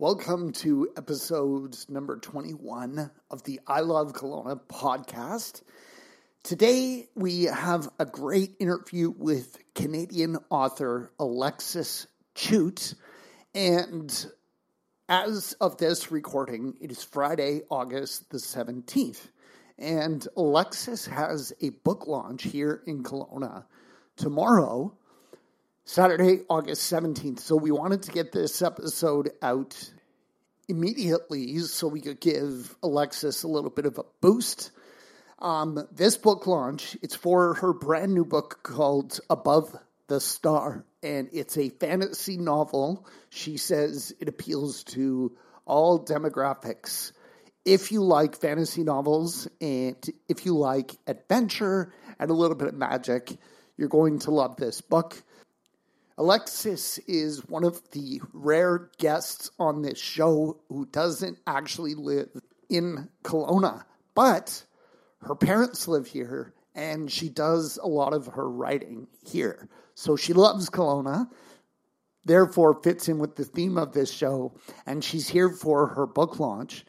Welcome to episode number 21 of the I Love Kelowna podcast. Today we have a great interview with Canadian author Alexis Chute. And as of this recording, it is Friday, August the 17th. And Alexis has a book launch here in Kelowna tomorrow Saturday, August 17th. So we wanted to get this episode out immediately so we could give Alexis a little bit of a boost. Um, this book launch, it's for her brand new book called Above the Star, and it's a fantasy novel. She says it appeals to all demographics. If you like fantasy novels and if you like adventure and a little bit of magic, you're going to love this book. Alexis is one of the rare guests on this show who doesn't actually live in Kelowna, but her parents live here and she does a lot of her writing here. So she loves Kelowna, therefore fits in with the theme of this show, and she's here for her book launch.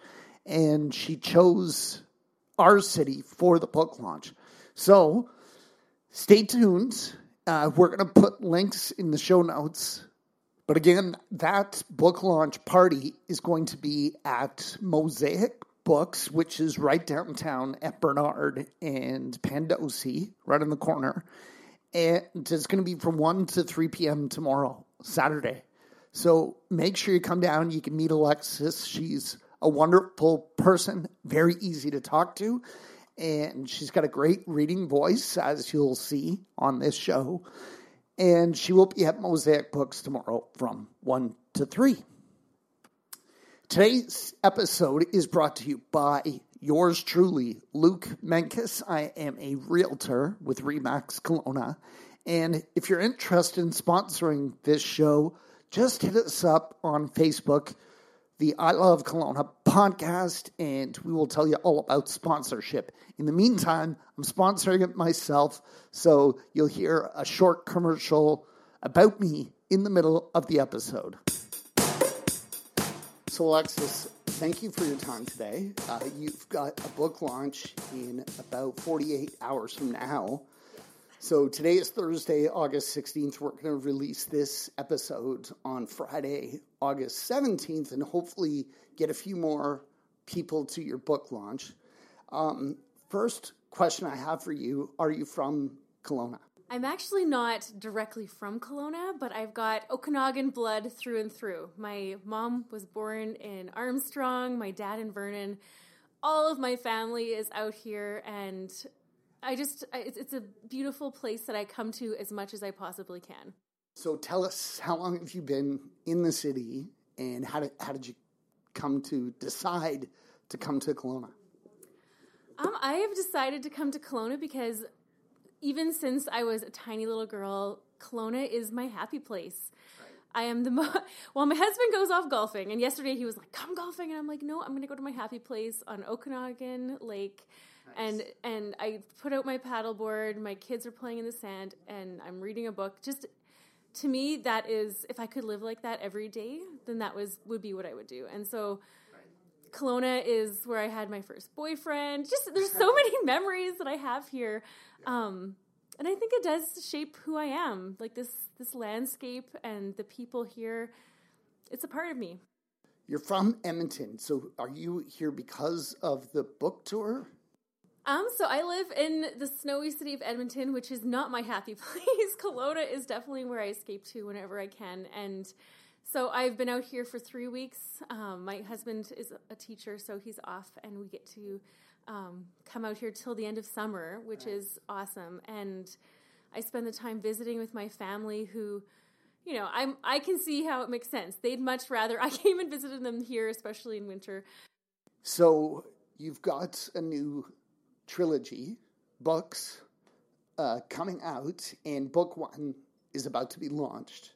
And she chose our city for the book launch. So stay tuned uh, we're going to put links in the show notes. But again, that book launch party is going to be at Mosaic Books, which is right downtown at Bernard and Pandosy, right in the corner. And it's going to be from 1 to 3 p.m. tomorrow, Saturday. So make sure you come down. You can meet Alexis. She's a wonderful person, very easy to talk to and she's got a great reading voice, as you'll see on this show. And she will be at Mosaic Books tomorrow from 1 to 3. Today's episode is brought to you by yours truly, Luke Menkes. I am a realtor with Remax Kelowna. And if you're interested in sponsoring this show, just hit us up on Facebook the I Love Kelowna podcast, and we will tell you all about sponsorship. In the meantime, I'm sponsoring it myself, so you'll hear a short commercial about me in the middle of the episode. So, Alexis, thank you for your time today. Uh, you've got a book launch in about 48 hours from now. So today is Thursday, August 16th. We're going to release this episode on Friday, August 17th, and hopefully get a few more people to your book launch. Um, first question I have for you Are you from Kelowna? I'm actually not directly from Kelowna, but I've got Okanagan blood through and through. My mom was born in Armstrong, my dad in Vernon. All of my family is out here, and I just, it's a beautiful place that I come to as much as I possibly can. So tell us, how long have you been in the city and how did, how did you come to decide to come to Kelowna? Um, I have decided to come to Kelowna because even since I was a tiny little girl, Kelowna is my happy place. I am the mo- well. My husband goes off golfing, and yesterday he was like, "Come golfing," and I'm like, "No, I'm going to go to my happy place on Okanagan Lake." And and I put out my paddleboard. My kids are playing in the sand, and I'm reading a book. Just to me, that is if I could live like that every day, then that was would be what I would do. And so. Kelowna is where I had my first boyfriend. Just there's so many memories that I have here, um, and I think it does shape who I am. Like this this landscape and the people here, it's a part of me. You're from Edmonton, so are you here because of the book tour? Um, so I live in the snowy city of Edmonton, which is not my happy place. Kelowna is definitely where I escape to whenever I can, and so I've been out here for three weeks. Um, my husband is a teacher, so he's off, and we get to um, come out here till the end of summer, which right. is awesome. And I spend the time visiting with my family, who, you know, I'm I can see how it makes sense. They'd much rather I came and visited them here, especially in winter. So you've got a new trilogy books uh, coming out, and book one is about to be launched.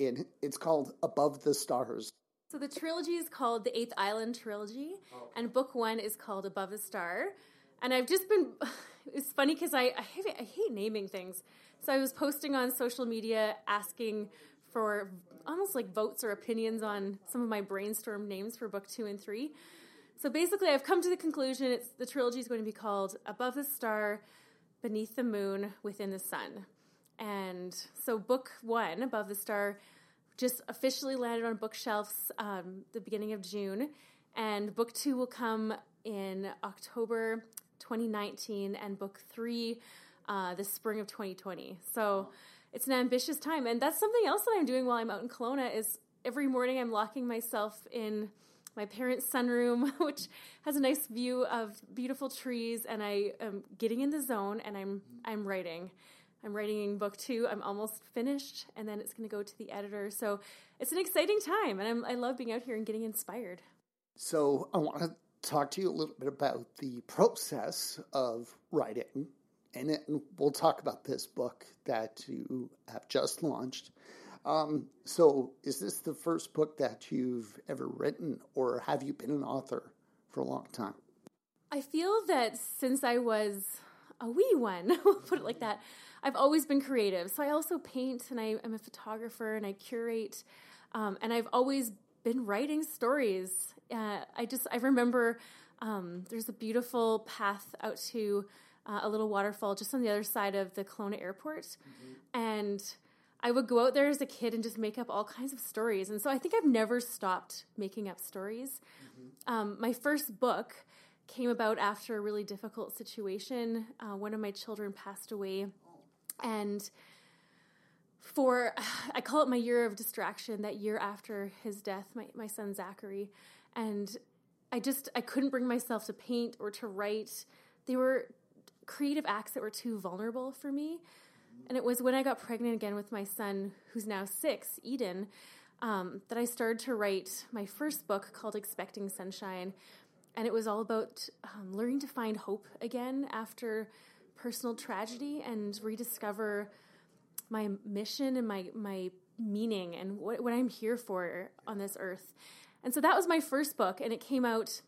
And it's called Above the Stars. So the trilogy is called the Eighth Island Trilogy, oh. and book one is called Above the Star. And I've just been, it's funny because I, I, hate, I hate naming things. So I was posting on social media asking for almost like votes or opinions on some of my brainstorm names for book two and three. So basically, I've come to the conclusion it's the trilogy is going to be called Above the Star, Beneath the Moon, Within the Sun. And so, book one, Above the Star, just officially landed on bookshelves um, the beginning of June. And book two will come in October 2019, and book three, uh, the spring of 2020. So it's an ambitious time. And that's something else that I'm doing while I'm out in Kelowna is every morning I'm locking myself in my parents' sunroom, which has a nice view of beautiful trees, and I am getting in the zone and I'm I'm writing. I'm writing book two. I'm almost finished, and then it's going to go to the editor. So it's an exciting time, and I'm, I love being out here and getting inspired. So I want to talk to you a little bit about the process of writing, and then we'll talk about this book that you have just launched. Um, so, is this the first book that you've ever written, or have you been an author for a long time? I feel that since I was a wee one, we'll put it like that, I've always been creative. So I also paint and I am a photographer and I curate. Um, and I've always been writing stories. Uh, I just, I remember um, there's a beautiful path out to uh, a little waterfall just on the other side of the Kelowna airport. Mm-hmm. And I would go out there as a kid and just make up all kinds of stories. And so I think I've never stopped making up stories. Mm-hmm. Um, my first book came about after a really difficult situation. Uh, one of my children passed away and for, I call it my year of distraction, that year after his death, my, my son Zachary. And I just, I couldn't bring myself to paint or to write. They were creative acts that were too vulnerable for me. And it was when I got pregnant again with my son, who's now six, Eden, um, that I started to write my first book called Expecting Sunshine. And it was all about um, learning to find hope again after personal tragedy and rediscover my mission and my my meaning and what, what I'm here for on this earth. And so that was my first book, and it came out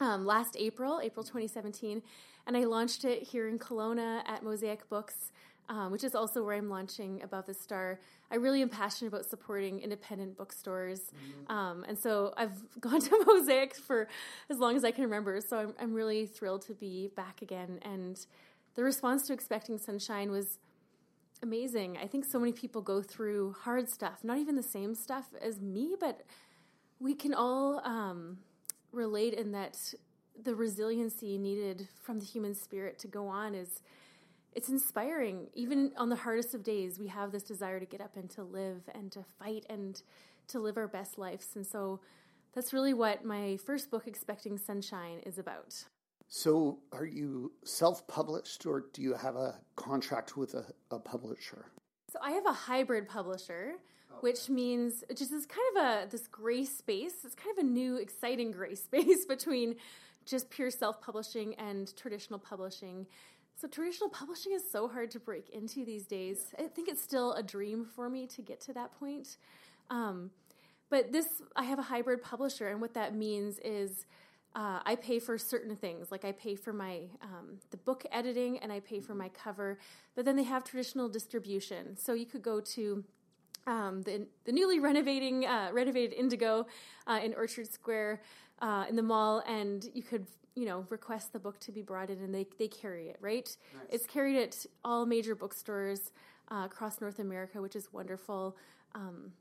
um, last April, April 2017, and I launched it here in Kelowna at Mosaic Books, um, which is also where I'm launching Above the Star. I really am passionate about supporting independent bookstores, mm-hmm. um, and so I've gone to Mosaic for as long as I can remember. So I'm, I'm really thrilled to be back again and the response to Expecting Sunshine was amazing. I think so many people go through hard stuff, not even the same stuff as me, but we can all um, relate in that the resiliency needed from the human spirit to go on is it's inspiring even on the hardest of days we have this desire to get up and to live and to fight and to live our best lives and so that's really what my first book expecting sunshine is about so, are you self published or do you have a contract with a, a publisher? So, I have a hybrid publisher, okay. which means it just is kind of a this gray space. It's kind of a new, exciting gray space between just pure self publishing and traditional publishing. So, traditional publishing is so hard to break into these days. I think it's still a dream for me to get to that point. Um, but this, I have a hybrid publisher, and what that means is uh, I pay for certain things, like I pay for my um, the book editing and I pay for my cover. But then they have traditional distribution, so you could go to um, the the newly renovating uh, renovated Indigo uh, in Orchard Square uh, in the mall, and you could you know request the book to be brought in, and they they carry it. Right, nice. it's carried at all major bookstores uh, across North America, which is wonderful. Um,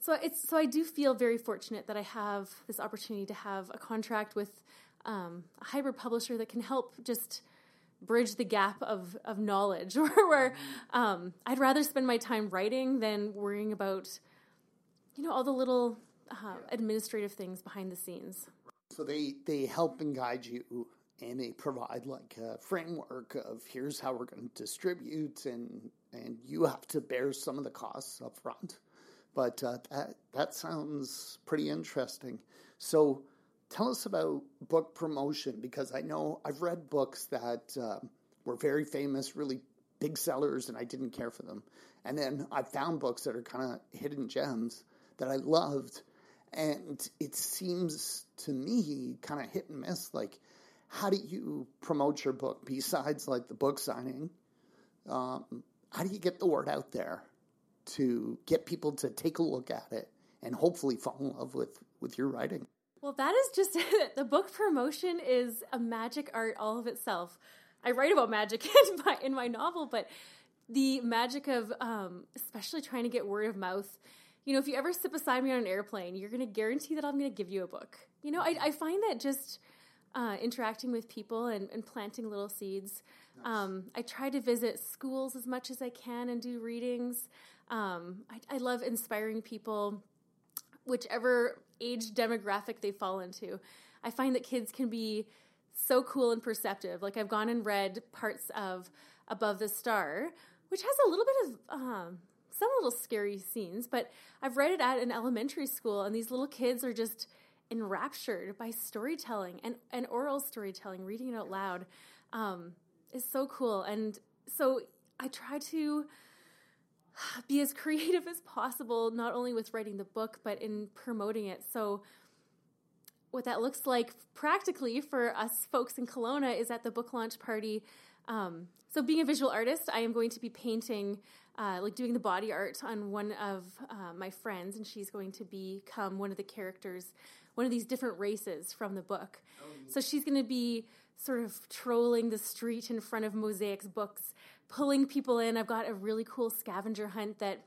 so it's so I do feel very fortunate that I have this opportunity to have a contract with um, a hybrid publisher that can help just bridge the gap of of knowledge where, um, I'd rather spend my time writing than worrying about you know all the little uh, administrative things behind the scenes. So they they help and guide you and they provide like a framework of here's how we're going to distribute and and you have to bear some of the costs up front. But uh, that, that sounds pretty interesting. So tell us about book promotion because I know I've read books that uh, were very famous, really big sellers, and I didn't care for them. And then I found books that are kind of hidden gems that I loved. And it seems to me he kind of hit and miss. Like, how do you promote your book besides like the book signing? Um, how do you get the word out there? to get people to take a look at it and hopefully fall in love with with your writing? Well, that is just. The book promotion is a magic art all of itself. I write about magic in my in my novel, but the magic of um, especially trying to get word of mouth. You know, if you ever sit beside me on an airplane, you're going to guarantee that I'm going to give you a book. You know, I, I find that just uh, interacting with people and, and planting little seeds. Nice. Um, I try to visit schools as much as I can and do readings. Um, I, I love inspiring people, whichever age demographic they fall into. I find that kids can be so cool and perceptive. Like I've gone and read parts of Above the Star, which has a little bit of um, some little scary scenes, but I've read it at an elementary school, and these little kids are just enraptured by storytelling and, and oral storytelling, reading it out loud um, is so cool. And so I try to be as creative as possible, not only with writing the book, but in promoting it. So, what that looks like practically for us folks in Kelowna is at the book launch party. Um, so, being a visual artist, I am going to be painting, uh, like doing the body art on one of uh, my friends, and she's going to become one of the characters, one of these different races from the book. Oh, so, she's going to be sort of trolling the street in front of Mosaic's books, pulling people in. I've got a really cool scavenger hunt that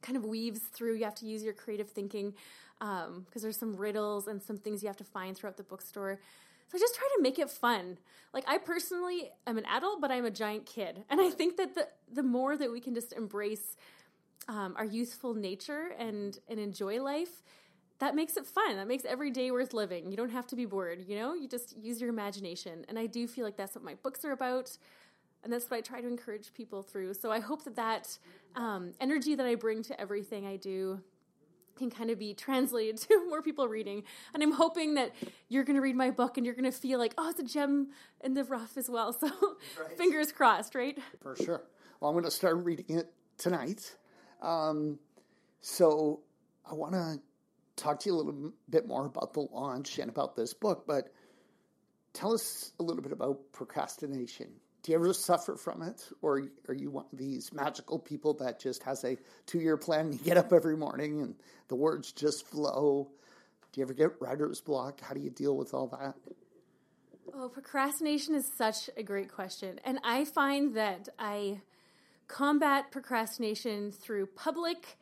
kind of weaves through. You have to use your creative thinking because um, there's some riddles and some things you have to find throughout the bookstore. So I just try to make it fun. Like I personally am an adult, but I'm a giant kid, and I think that the the more that we can just embrace um, our youthful nature and and enjoy life, that makes it fun. That makes every day worth living. You don't have to be bored. You know, you just use your imagination, and I do feel like that's what my books are about. And that's what I try to encourage people through. So I hope that that um, energy that I bring to everything I do can kind of be translated to more people reading. And I'm hoping that you're going to read my book and you're going to feel like, oh, it's a gem in the rough as well. So right. fingers crossed, right? For sure. Well, I'm going to start reading it tonight. Um, so I want to talk to you a little bit more about the launch and about this book, but tell us a little bit about procrastination do you ever suffer from it? Or are you one of these magical people that just has a two-year plan and you get up every morning and the words just flow? Do you ever get writer's block? How do you deal with all that? Oh procrastination is such a great question. And i find that i combat procrastination through public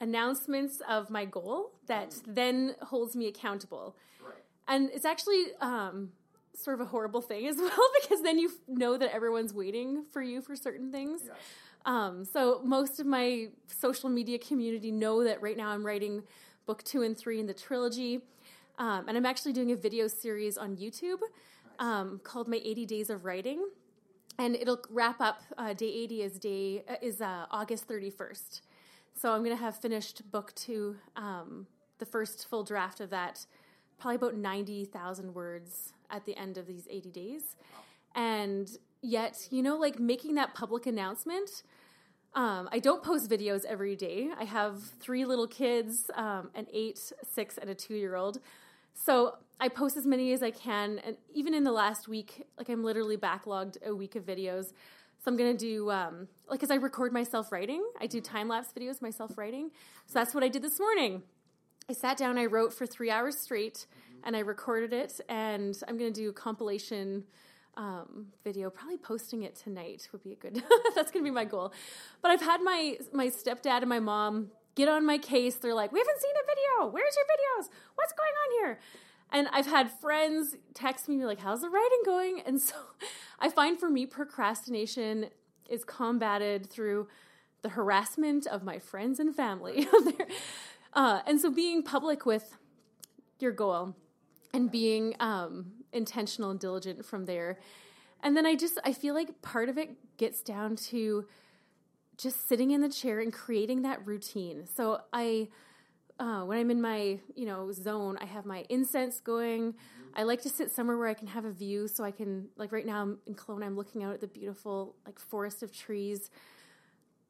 announcements of my goal that then holds me accountable. Right. and it's actually um, sort of a horrible thing as well because then you know that everyone's waiting for you for certain things. Yes. Um, so most of my social media community know that right now I'm writing book two and three in the trilogy, um, and I'm actually doing a video series on YouTube um, called "My 80 Days of Writing," and it'll wrap up. Uh, day 80 is day uh, is uh, August 31st, so I'm going to have finished book two, um, the first full draft of that, probably about 90,000 words at the end of these 80 days. And yet, you know, like making that public announcement. Um, I don't post videos every day. I have three little kids um, an eight, six, and a two year old. So I post as many as I can. And even in the last week, like I'm literally backlogged a week of videos. So I'm going to do, um, like, as I record myself writing, I do time lapse videos myself writing. So that's what I did this morning. I sat down, I wrote for three hours straight and I recorded it, and I'm going to do a compilation um, video. Probably posting it tonight would be a good. that's going to be my goal. But I've had my my stepdad and my mom get on my case. They're like, "We haven't seen a video. Where's your videos? What's going on here?" And I've had friends text me like, "How's the writing going?" And so I find for me, procrastination is combated through the harassment of my friends and family. uh, and so being public with your goal and being um, intentional and diligent from there. And then I just I feel like part of it gets down to just sitting in the chair and creating that routine. So I uh, when I'm in my you know zone, I have my incense going. I like to sit somewhere where I can have a view, so I can like right now I'm in Kelowna. I'm looking out at the beautiful like forest of trees.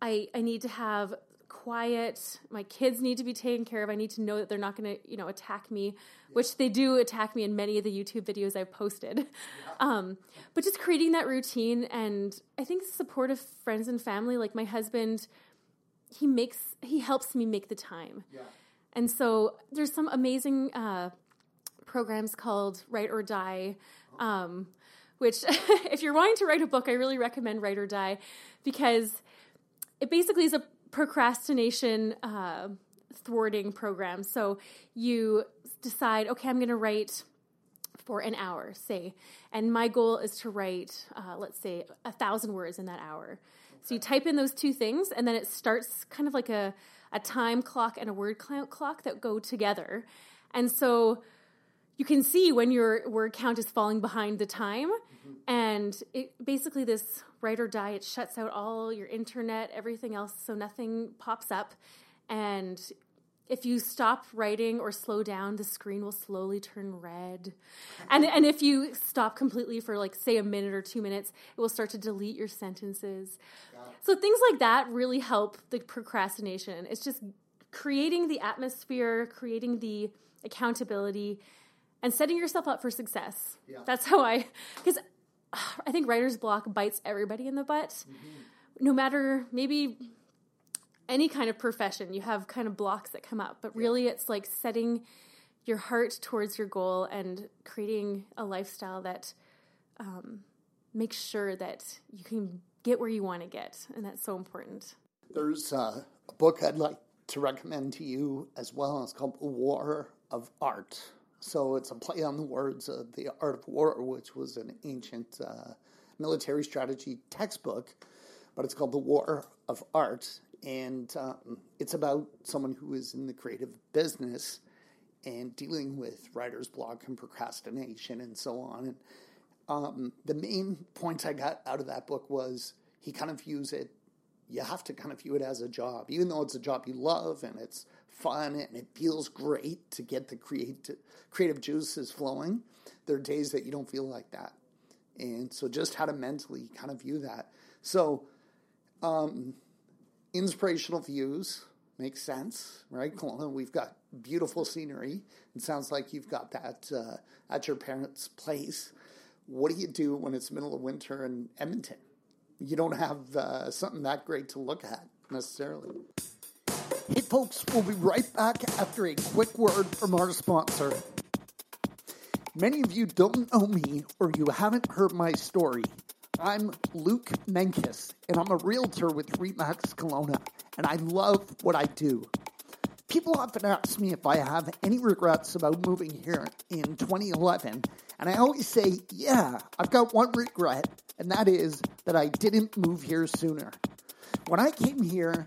I I need to have quiet. My kids need to be taken care of. I need to know that they're not going to, you know, attack me, which they do attack me in many of the YouTube videos I've posted. Yeah. Um, but just creating that routine and I think supportive friends and family, like my husband, he makes he helps me make the time. Yeah. And so there's some amazing uh, programs called Write or Die, um, which if you're wanting to write a book, I really recommend Write or Die because it basically is a procrastination uh, thwarting program. So you decide, okay, I'm going to write for an hour, say, and my goal is to write, uh, let's say, a thousand words in that hour. So you type in those two things, and then it starts kind of like a, a time clock and a word clock that go together. And so you can see when your word count is falling behind the time. And it basically this write or die, it shuts out all your internet, everything else, so nothing pops up. And if you stop writing or slow down, the screen will slowly turn red. And, and if you stop completely for, like, say, a minute or two minutes, it will start to delete your sentences. So things like that really help the procrastination. It's just creating the atmosphere, creating the accountability, and setting yourself up for success. Yeah. That's how I, because I think writer's block bites everybody in the butt. Mm-hmm. No matter maybe any kind of profession, you have kind of blocks that come up, but really yeah. it's like setting your heart towards your goal and creating a lifestyle that um, makes sure that you can get where you want to get, and that's so important. There's uh, a book I'd like to recommend to you as well. It's called War of Art. So it's a play on the words of the Art of War, which was an ancient uh, military strategy textbook, but it's called The War of Art and um, it's about someone who is in the creative business and dealing with writer's block and procrastination and so on. And um, the main points I got out of that book was he kind of views it. You have to kind of view it as a job, even though it's a job you love and it's fun and it feels great to get the creative creative juices flowing. There are days that you don't feel like that, and so just how to mentally kind of view that. So. Um, inspirational views makes sense, right? We've got beautiful scenery. It sounds like you've got that uh, at your parents' place. What do you do when it's middle of winter in Edmonton? You don't have uh, something that great to look at necessarily. Hey, folks, we'll be right back after a quick word from our sponsor. Many of you don't know me or you haven't heard my story. I'm Luke Menkes, and I'm a realtor with Remax Kelowna, and I love what I do. People often ask me if I have any regrets about moving here in 2011, and I always say, yeah, I've got one regret, and that is that I didn't move here sooner. When I came here,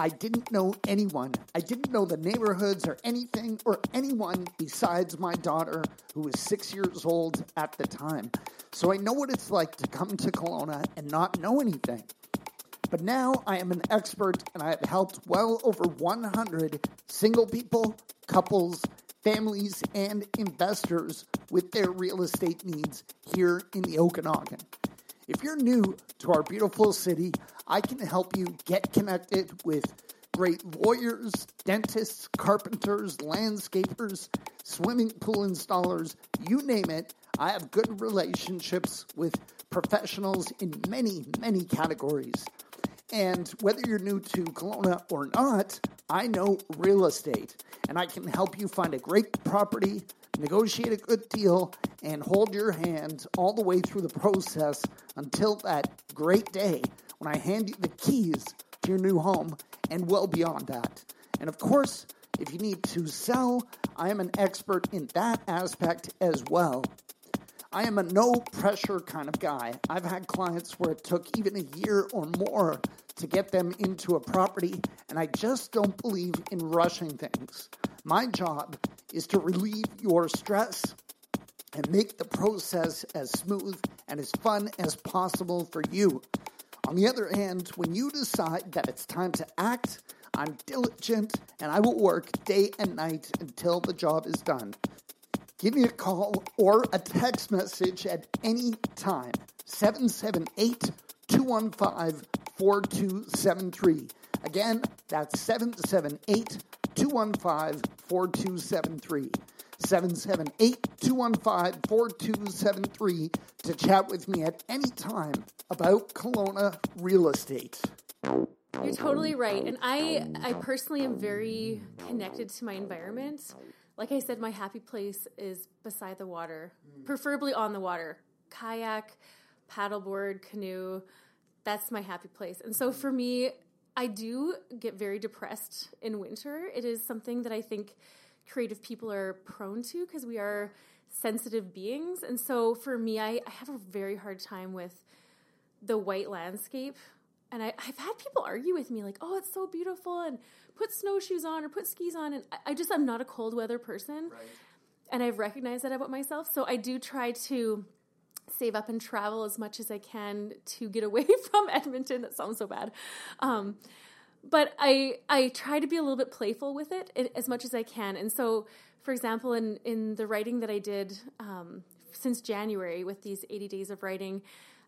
I didn't know anyone. I didn't know the neighborhoods or anything or anyone besides my daughter, who was six years old at the time. So I know what it's like to come to Kelowna and not know anything. But now I am an expert and I have helped well over 100 single people, couples, families, and investors with their real estate needs here in the Okanagan. If you're new to our beautiful city, I can help you get connected with great lawyers, dentists, carpenters, landscapers, swimming pool installers, you name it. I have good relationships with professionals in many, many categories. And whether you're new to Kelowna or not, I know real estate and I can help you find a great property, negotiate a good deal, and hold your hand all the way through the process until that great day when I hand you the keys to your new home and well beyond that. And of course, if you need to sell, I am an expert in that aspect as well. I am a no pressure kind of guy. I've had clients where it took even a year or more to get them into a property, and I just don't believe in rushing things. My job is to relieve your stress and make the process as smooth and as fun as possible for you. On the other hand, when you decide that it's time to act, I'm diligent and I will work day and night until the job is done. Give me a call or a text message at any time. 778 215 4273. Again, that's 778 215 4273. 778 215 4273 to chat with me at any time about Kelowna real estate. You're totally right. And I I personally am very connected to my environment. Like I said, my happy place is beside the water, preferably on the water. Kayak, paddleboard, canoe, that's my happy place. And so for me, I do get very depressed in winter. It is something that I think creative people are prone to because we are sensitive beings. And so for me, I, I have a very hard time with the white landscape and I, have had people argue with me like, "Oh, it's so beautiful," and put snowshoes on or put skis on, and I, I just I'm not a cold weather person, right. and I've recognized that about myself. So I do try to save up and travel as much as I can to get away from Edmonton. That sounds so bad, um, but I I try to be a little bit playful with it as much as I can. And so, for example, in in the writing that I did um, since January with these 80 days of writing.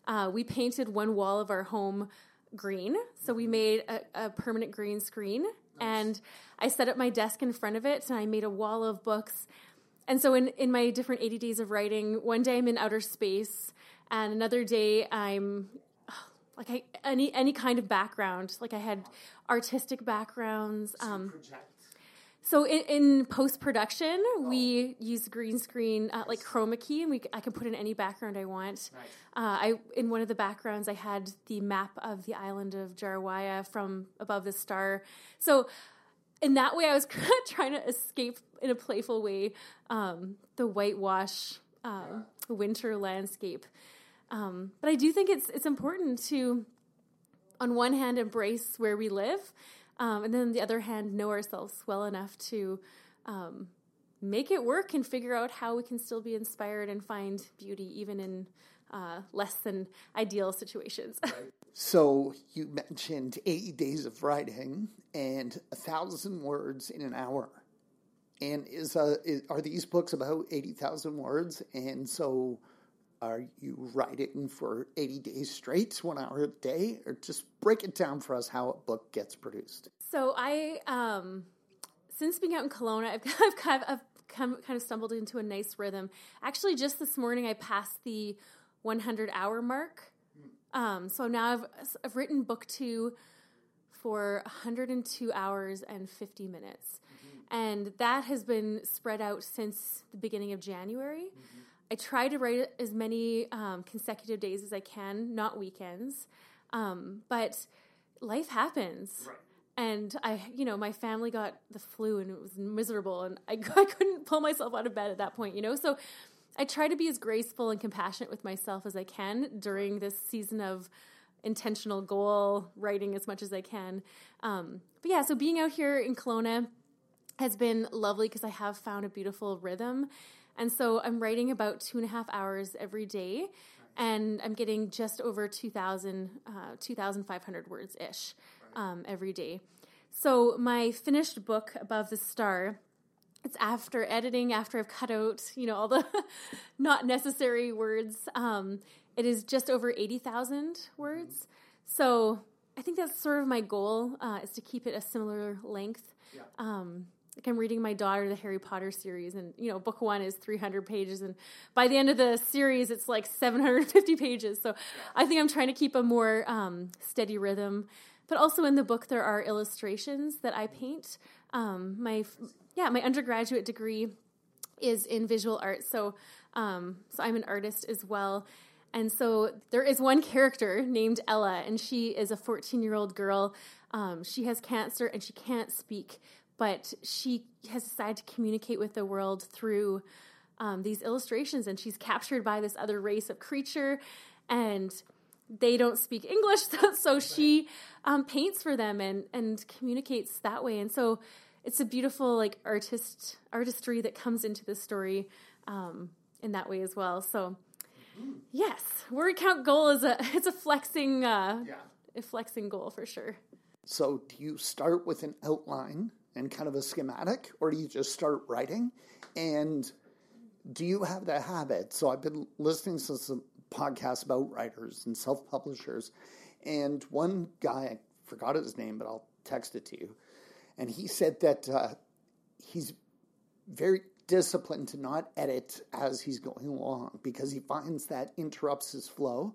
Uh, we painted one wall of our home green. So we made a, a permanent green screen nice. and I set up my desk in front of it and I made a wall of books. And so in, in my different 80 days of writing, one day I'm in outer space and another day I'm like I, any any kind of background. Like I had artistic backgrounds. Um, so in, in post production, oh. we use green screen uh, like chroma key, and we I can put in any background I want. Nice. Uh, I in one of the backgrounds I had the map of the island of Jarawaya from above the star. So in that way, I was trying to escape in a playful way um, the whitewash um, winter landscape. Um, but I do think it's it's important to, on one hand, embrace where we live um, and then on the other hand, know ourselves well enough to um, make it work and figure out how we can still be inspired and find beauty even in uh, less than ideal situations. Right. So you mentioned 80 days of writing and a thousand words in an hour. And is, uh, is are these books about 80,000 words? And so are you writing for 80 days straight, one hour a day, or just break it down for us how a book gets produced? So I, um, since being out in Kelowna, I've, I've I've come, kind of stumbled into a nice rhythm. Actually, just this morning, I passed the 100 hour mark. Um, so now I've, I've written book two for 102 hours and 50 minutes. Mm-hmm. And that has been spread out since the beginning of January. Mm-hmm. I try to write as many um, consecutive days as I can, not weekends. Um, but life happens. Right. And I, you know, my family got the flu and it was miserable, and I, I couldn't pull myself out of bed at that point, you know? So I try to be as graceful and compassionate with myself as I can during this season of intentional goal writing as much as I can. Um, but yeah, so being out here in Kelowna has been lovely because I have found a beautiful rhythm and so I'm writing about two and a half hours every day, and I'm getting just over 2,000, uh, 2,500 words ish um, every day. So my finished book, Above the Star, it's after editing, after I've cut out, you know, all the not necessary words. Um, it is just over 80,000 words. So I think that's sort of my goal uh, is to keep it a similar length. Yeah. Um, like I'm reading my daughter the Harry Potter series, and you know, book one is 300 pages, and by the end of the series, it's like 750 pages. So I think I'm trying to keep a more um, steady rhythm. But also in the book, there are illustrations that I paint. Um, my yeah, my undergraduate degree is in visual arts, so um, so I'm an artist as well. And so there is one character named Ella, and she is a 14 year old girl. Um, she has cancer and she can't speak, but she has decided to communicate with the world through um, these illustrations, and she's captured by this other race of creature, and they don't speak English, so, so she um, paints for them and and communicates that way, and so it's a beautiful like artist artistry that comes into the story um, in that way as well. So yes, word count goal is a it's a flexing uh, yeah. a flexing goal for sure. So do you start with an outline and kind of a schematic, or do you just start writing? And do you have that habit? So I've been listening to some podcasts about writers and self publishers, and one guy, I forgot his name, but I'll text it to you, and he said that uh, he's very disciplined to not edit as he's going along because he finds that interrupts his flow.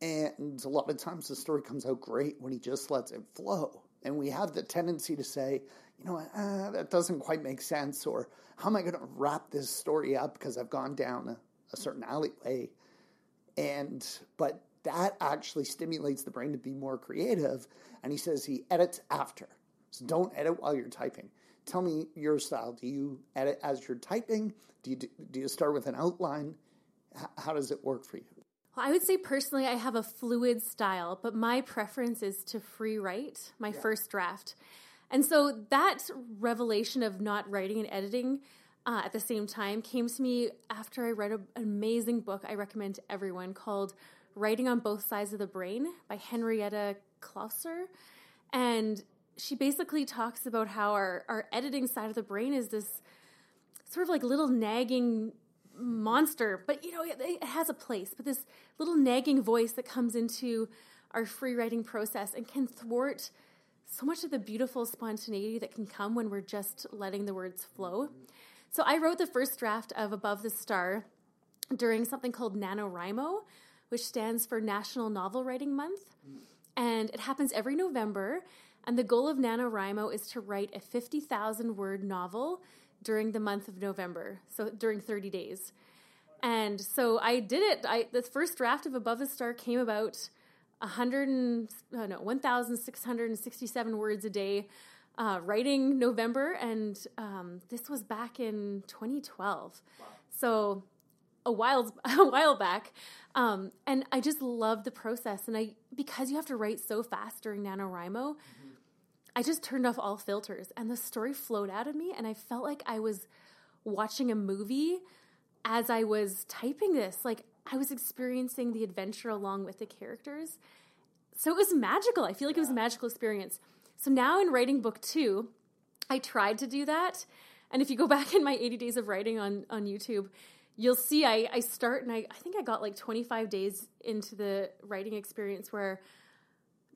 And a lot of times the story comes out great when he just lets it flow. And we have the tendency to say, you know, uh, that doesn't quite make sense, or how am I going to wrap this story up because I've gone down a, a certain alleyway? And, but that actually stimulates the brain to be more creative. And he says he edits after. So don't edit while you're typing. Tell me your style. Do you edit as you're typing? Do you, do you start with an outline? How does it work for you? Well, I would say personally, I have a fluid style, but my preference is to free write my yeah. first draft. And so that revelation of not writing and editing uh, at the same time came to me after I read a, an amazing book I recommend to everyone called Writing on Both Sides of the Brain by Henrietta Klauser. And she basically talks about how our, our editing side of the brain is this sort of like little nagging monster, but you know, it, it has a place, but this little nagging voice that comes into our free writing process and can thwart so much of the beautiful spontaneity that can come when we're just letting the words flow. So I wrote the first draft of Above the Star during something called NaNoWriMo, which stands for National Novel Writing Month. And it happens every November. And the goal of NaNoWriMo is to write a 50,000 word novel during the month of November, so during 30 days. And so I did it. I the first draft of Above the Star came about 100 and oh no 1,667 words a day, uh, writing November, and um, this was back in 2012. Wow. So a while a while back, um, and I just love the process. And I because you have to write so fast during NaNoWriMo. Mm-hmm I just turned off all filters and the story flowed out of me and I felt like I was watching a movie as I was typing this. Like I was experiencing the adventure along with the characters. So it was magical. I feel like it was a magical experience. So now in writing book two, I tried to do that. And if you go back in my 80 days of writing on, on YouTube, you'll see I, I start and I, I think I got like 25 days into the writing experience where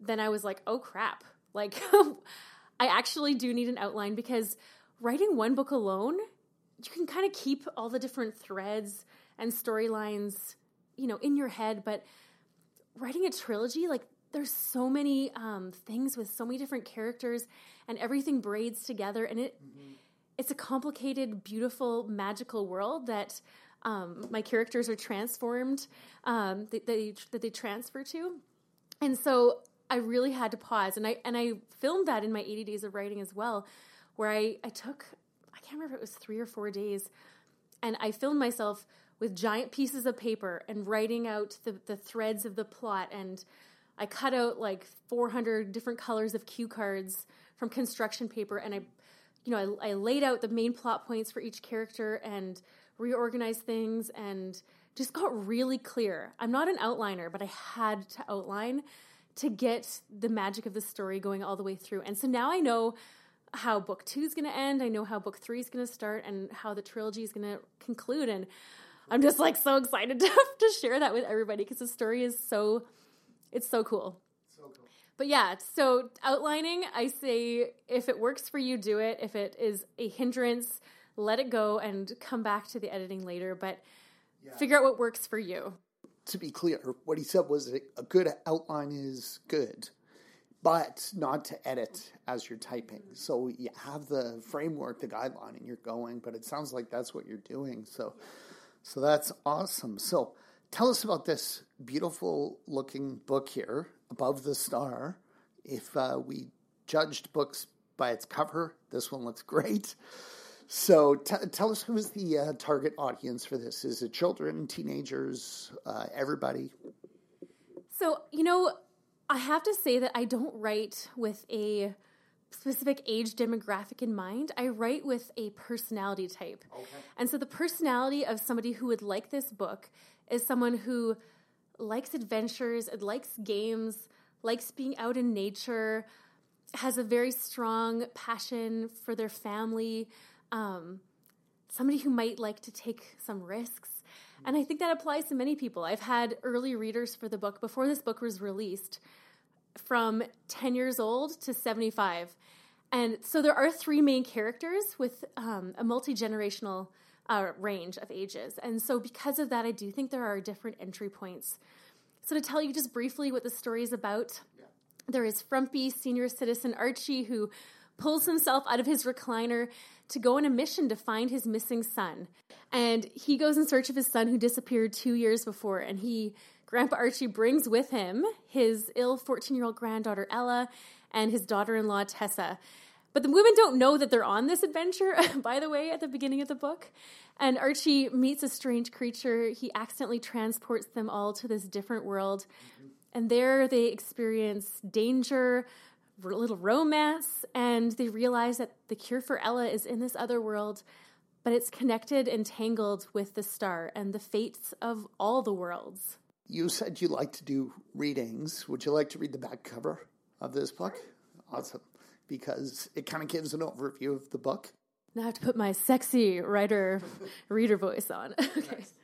then I was like, oh crap, like, I actually do need an outline because writing one book alone, you can kind of keep all the different threads and storylines, you know, in your head. But writing a trilogy, like, there's so many um, things with so many different characters, and everything braids together, and it mm-hmm. it's a complicated, beautiful, magical world that. Um, my characters are transformed um, that, they, that they transfer to and so I really had to pause, and I and I filmed that in my 80 days of writing as well, where I I took I can't remember if it was three or four days, and I filmed myself with giant pieces of paper and writing out the the threads of the plot, and I cut out like 400 different colors of cue cards from construction paper, and I you know I, I laid out the main plot points for each character and reorganized things and just got really clear. I'm not an outliner, but I had to outline to get the magic of the story going all the way through. And so now I know how book two is going to end. I know how book three is going to start and how the trilogy is going to conclude. And I'm just like so excited to, to share that with everybody because the story is so, it's so cool. So cool. But yeah, so outlining, I say if it works for you, do it. If it is a hindrance, let it go and come back to the editing later. But yeah. figure out what works for you to be clear, what he said was a good outline is good, but not to edit as you're typing. So you have the framework, the guideline, and you're going. But it sounds like that's what you're doing. So, so that's awesome. So tell us about this beautiful looking book here, above the star. If uh, we judged books by its cover, this one looks great. So t- tell us who is the uh, target audience for this? Is it children, teenagers, uh, everybody? So, you know, I have to say that I don't write with a specific age demographic in mind. I write with a personality type. Okay. And so the personality of somebody who would like this book is someone who likes adventures, likes games, likes being out in nature, has a very strong passion for their family, um, somebody who might like to take some risks. And I think that applies to many people. I've had early readers for the book before this book was released from 10 years old to 75. And so there are three main characters with um, a multi generational uh, range of ages. And so, because of that, I do think there are different entry points So, to tell you just briefly what the story is about, yeah. there is frumpy senior citizen Archie who pulls himself out of his recliner to go on a mission to find his missing son. And he goes in search of his son who disappeared two years before. And he, Grandpa Archie, brings with him his ill 14 year old granddaughter Ella and his daughter in law Tessa. But the women don't know that they're on this adventure, by the way, at the beginning of the book. And Archie meets a strange creature. He accidentally transports them all to this different world. And there they experience danger, little romance, and they realize that the cure for Ella is in this other world, but it's connected and tangled with the star and the fates of all the worlds. You said you like to do readings. Would you like to read the back cover of this book? Awesome. Because it kind of gives an overview of the book. Now I have to put my sexy writer reader voice on. okay. Nice.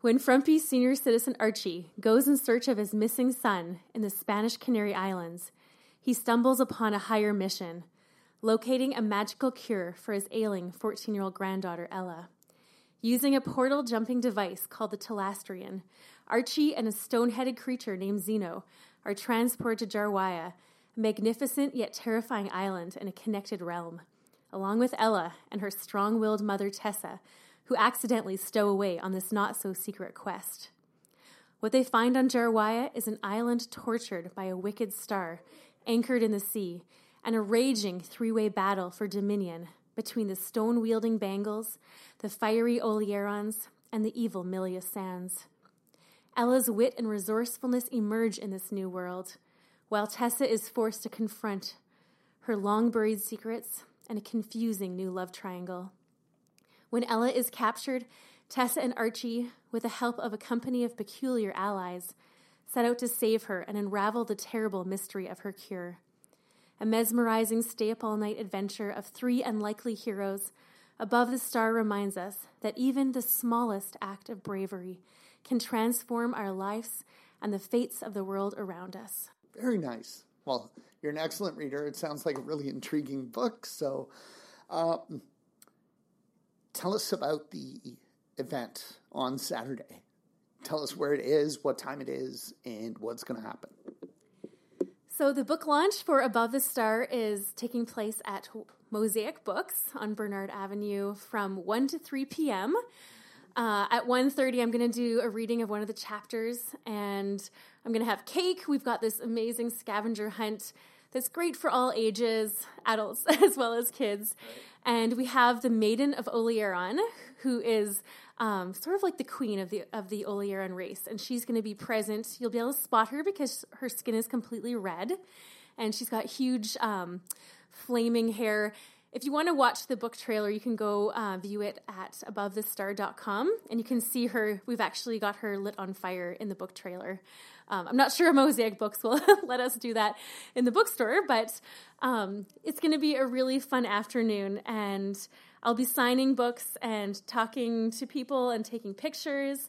When frumpy senior citizen Archie goes in search of his missing son in the Spanish Canary Islands, he stumbles upon a higher mission locating a magical cure for his ailing 14 year old granddaughter, Ella. Using a portal jumping device called the Talastrian, Archie and a stone headed creature named Zeno are transported to Jarwaya, a magnificent yet terrifying island in a connected realm, along with Ella and her strong willed mother, Tessa, who accidentally stow away on this not so secret quest. What they find on Jarwaya is an island tortured by a wicked star anchored in the sea, and a raging three way battle for dominion between the stone wielding Bangles, the fiery Olearons, and the evil Milia Sands. Ella's wit and resourcefulness emerge in this new world, while Tessa is forced to confront her long buried secrets and a confusing new love triangle. When Ella is captured, Tessa and Archie, with the help of a company of peculiar allies, set out to save her and unravel the terrible mystery of her cure. A mesmerizing stay up all night adventure of three unlikely heroes above the star reminds us that even the smallest act of bravery can transform our lives and the fates of the world around us. Very nice. Well, you're an excellent reader. It sounds like a really intriguing book. So, um, tell us about the event on Saturday tell us where it is, what time it is, and what's going to happen. So, the book launch for Above the Star is taking place at Mosaic Books on Bernard Avenue from 1 to 3 p.m. Uh, at 1.30, I'm going to do a reading of one of the chapters, and I'm going to have cake. We've got this amazing scavenger hunt that's great for all ages, adults as well as kids. And we have the Maiden of Olearon, who is um, sort of like the queen of the of the Olearon race, and she's going to be present. You'll be able to spot her because her skin is completely red, and she's got huge um, flaming hair. If you want to watch the book trailer, you can go uh, view it at abovethestar.com, and you can see her. We've actually got her lit on fire in the book trailer. Um, I'm not sure Mosaic Books will let us do that in the bookstore, but um, it's going to be a really fun afternoon, and I'll be signing books and talking to people and taking pictures.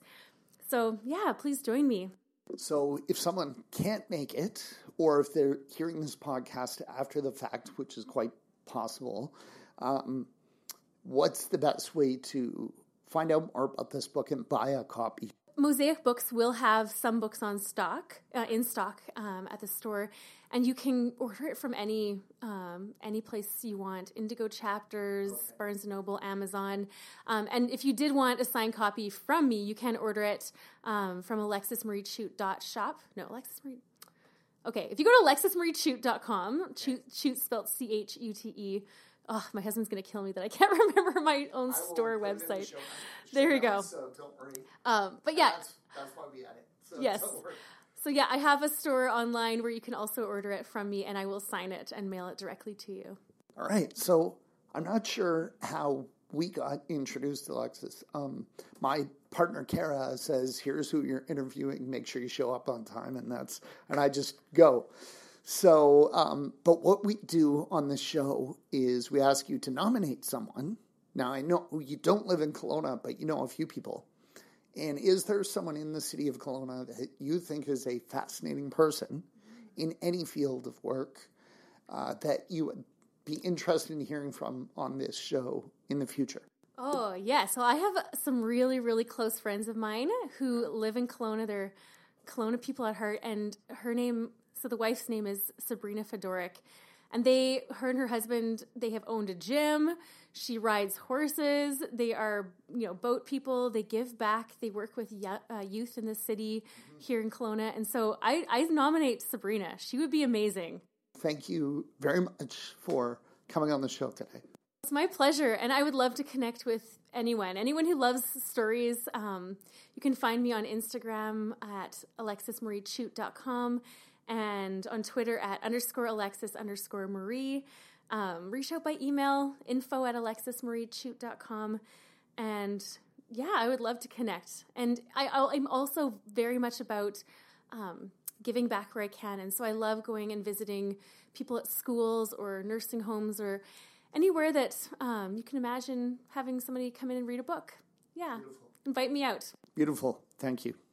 So, yeah, please join me. So, if someone can't make it, or if they're hearing this podcast after the fact, which is quite possible, um, what's the best way to find out more about this book and buy a copy? Mosaic Books will have some books on stock, uh, in stock um, at the store, and you can order it from any um, any place you want. Indigo Chapters, okay. Barnes and Noble, Amazon, um, and if you did want a signed copy from me, you can order it um, from alexismarie.shop. No, Alexis Marie. Okay, if you go to alexismarie.chute.com, chute, chute spelled C H U T E. Oh, my husband's gonna kill me that I can't remember my own store website. The there you go. So don't worry. Um, but yeah, that's, that's why we had it. So yes. So yeah, I have a store online where you can also order it from me, and I will sign it and mail it directly to you. All right. So I'm not sure how we got introduced to Alexis. Um, my partner Kara says, "Here's who you're interviewing. Make sure you show up on time," and that's and I just go. So, um, but what we do on the show is we ask you to nominate someone. Now, I know you don't live in Kelowna, but you know a few people. And is there someone in the city of Kelowna that you think is a fascinating person in any field of work uh, that you would be interested in hearing from on this show in the future? Oh, yeah. So I have some really, really close friends of mine who live in Kelowna. They're Kelowna people at heart, and her name. So the wife's name is Sabrina Fedoric, and they, her and her husband, they have owned a gym. She rides horses. They are, you know, boat people. They give back. They work with uh, youth in the city mm-hmm. here in Kelowna, and so I, I nominate Sabrina. She would be amazing. Thank you very much for coming on the show today. It's my pleasure, and I would love to connect with anyone. Anyone who loves stories, um, you can find me on Instagram at alexismariechute.com and on Twitter at underscore Alexis underscore Marie. Um, reach out by email, info at alexismariechute.com. And yeah, I would love to connect. And I, am also very much about um, giving back where I can. And so I love going and visiting people at schools or nursing homes or anywhere that um, you can imagine having somebody come in and read a book. Yeah. Beautiful. Invite me out. Beautiful. Thank you.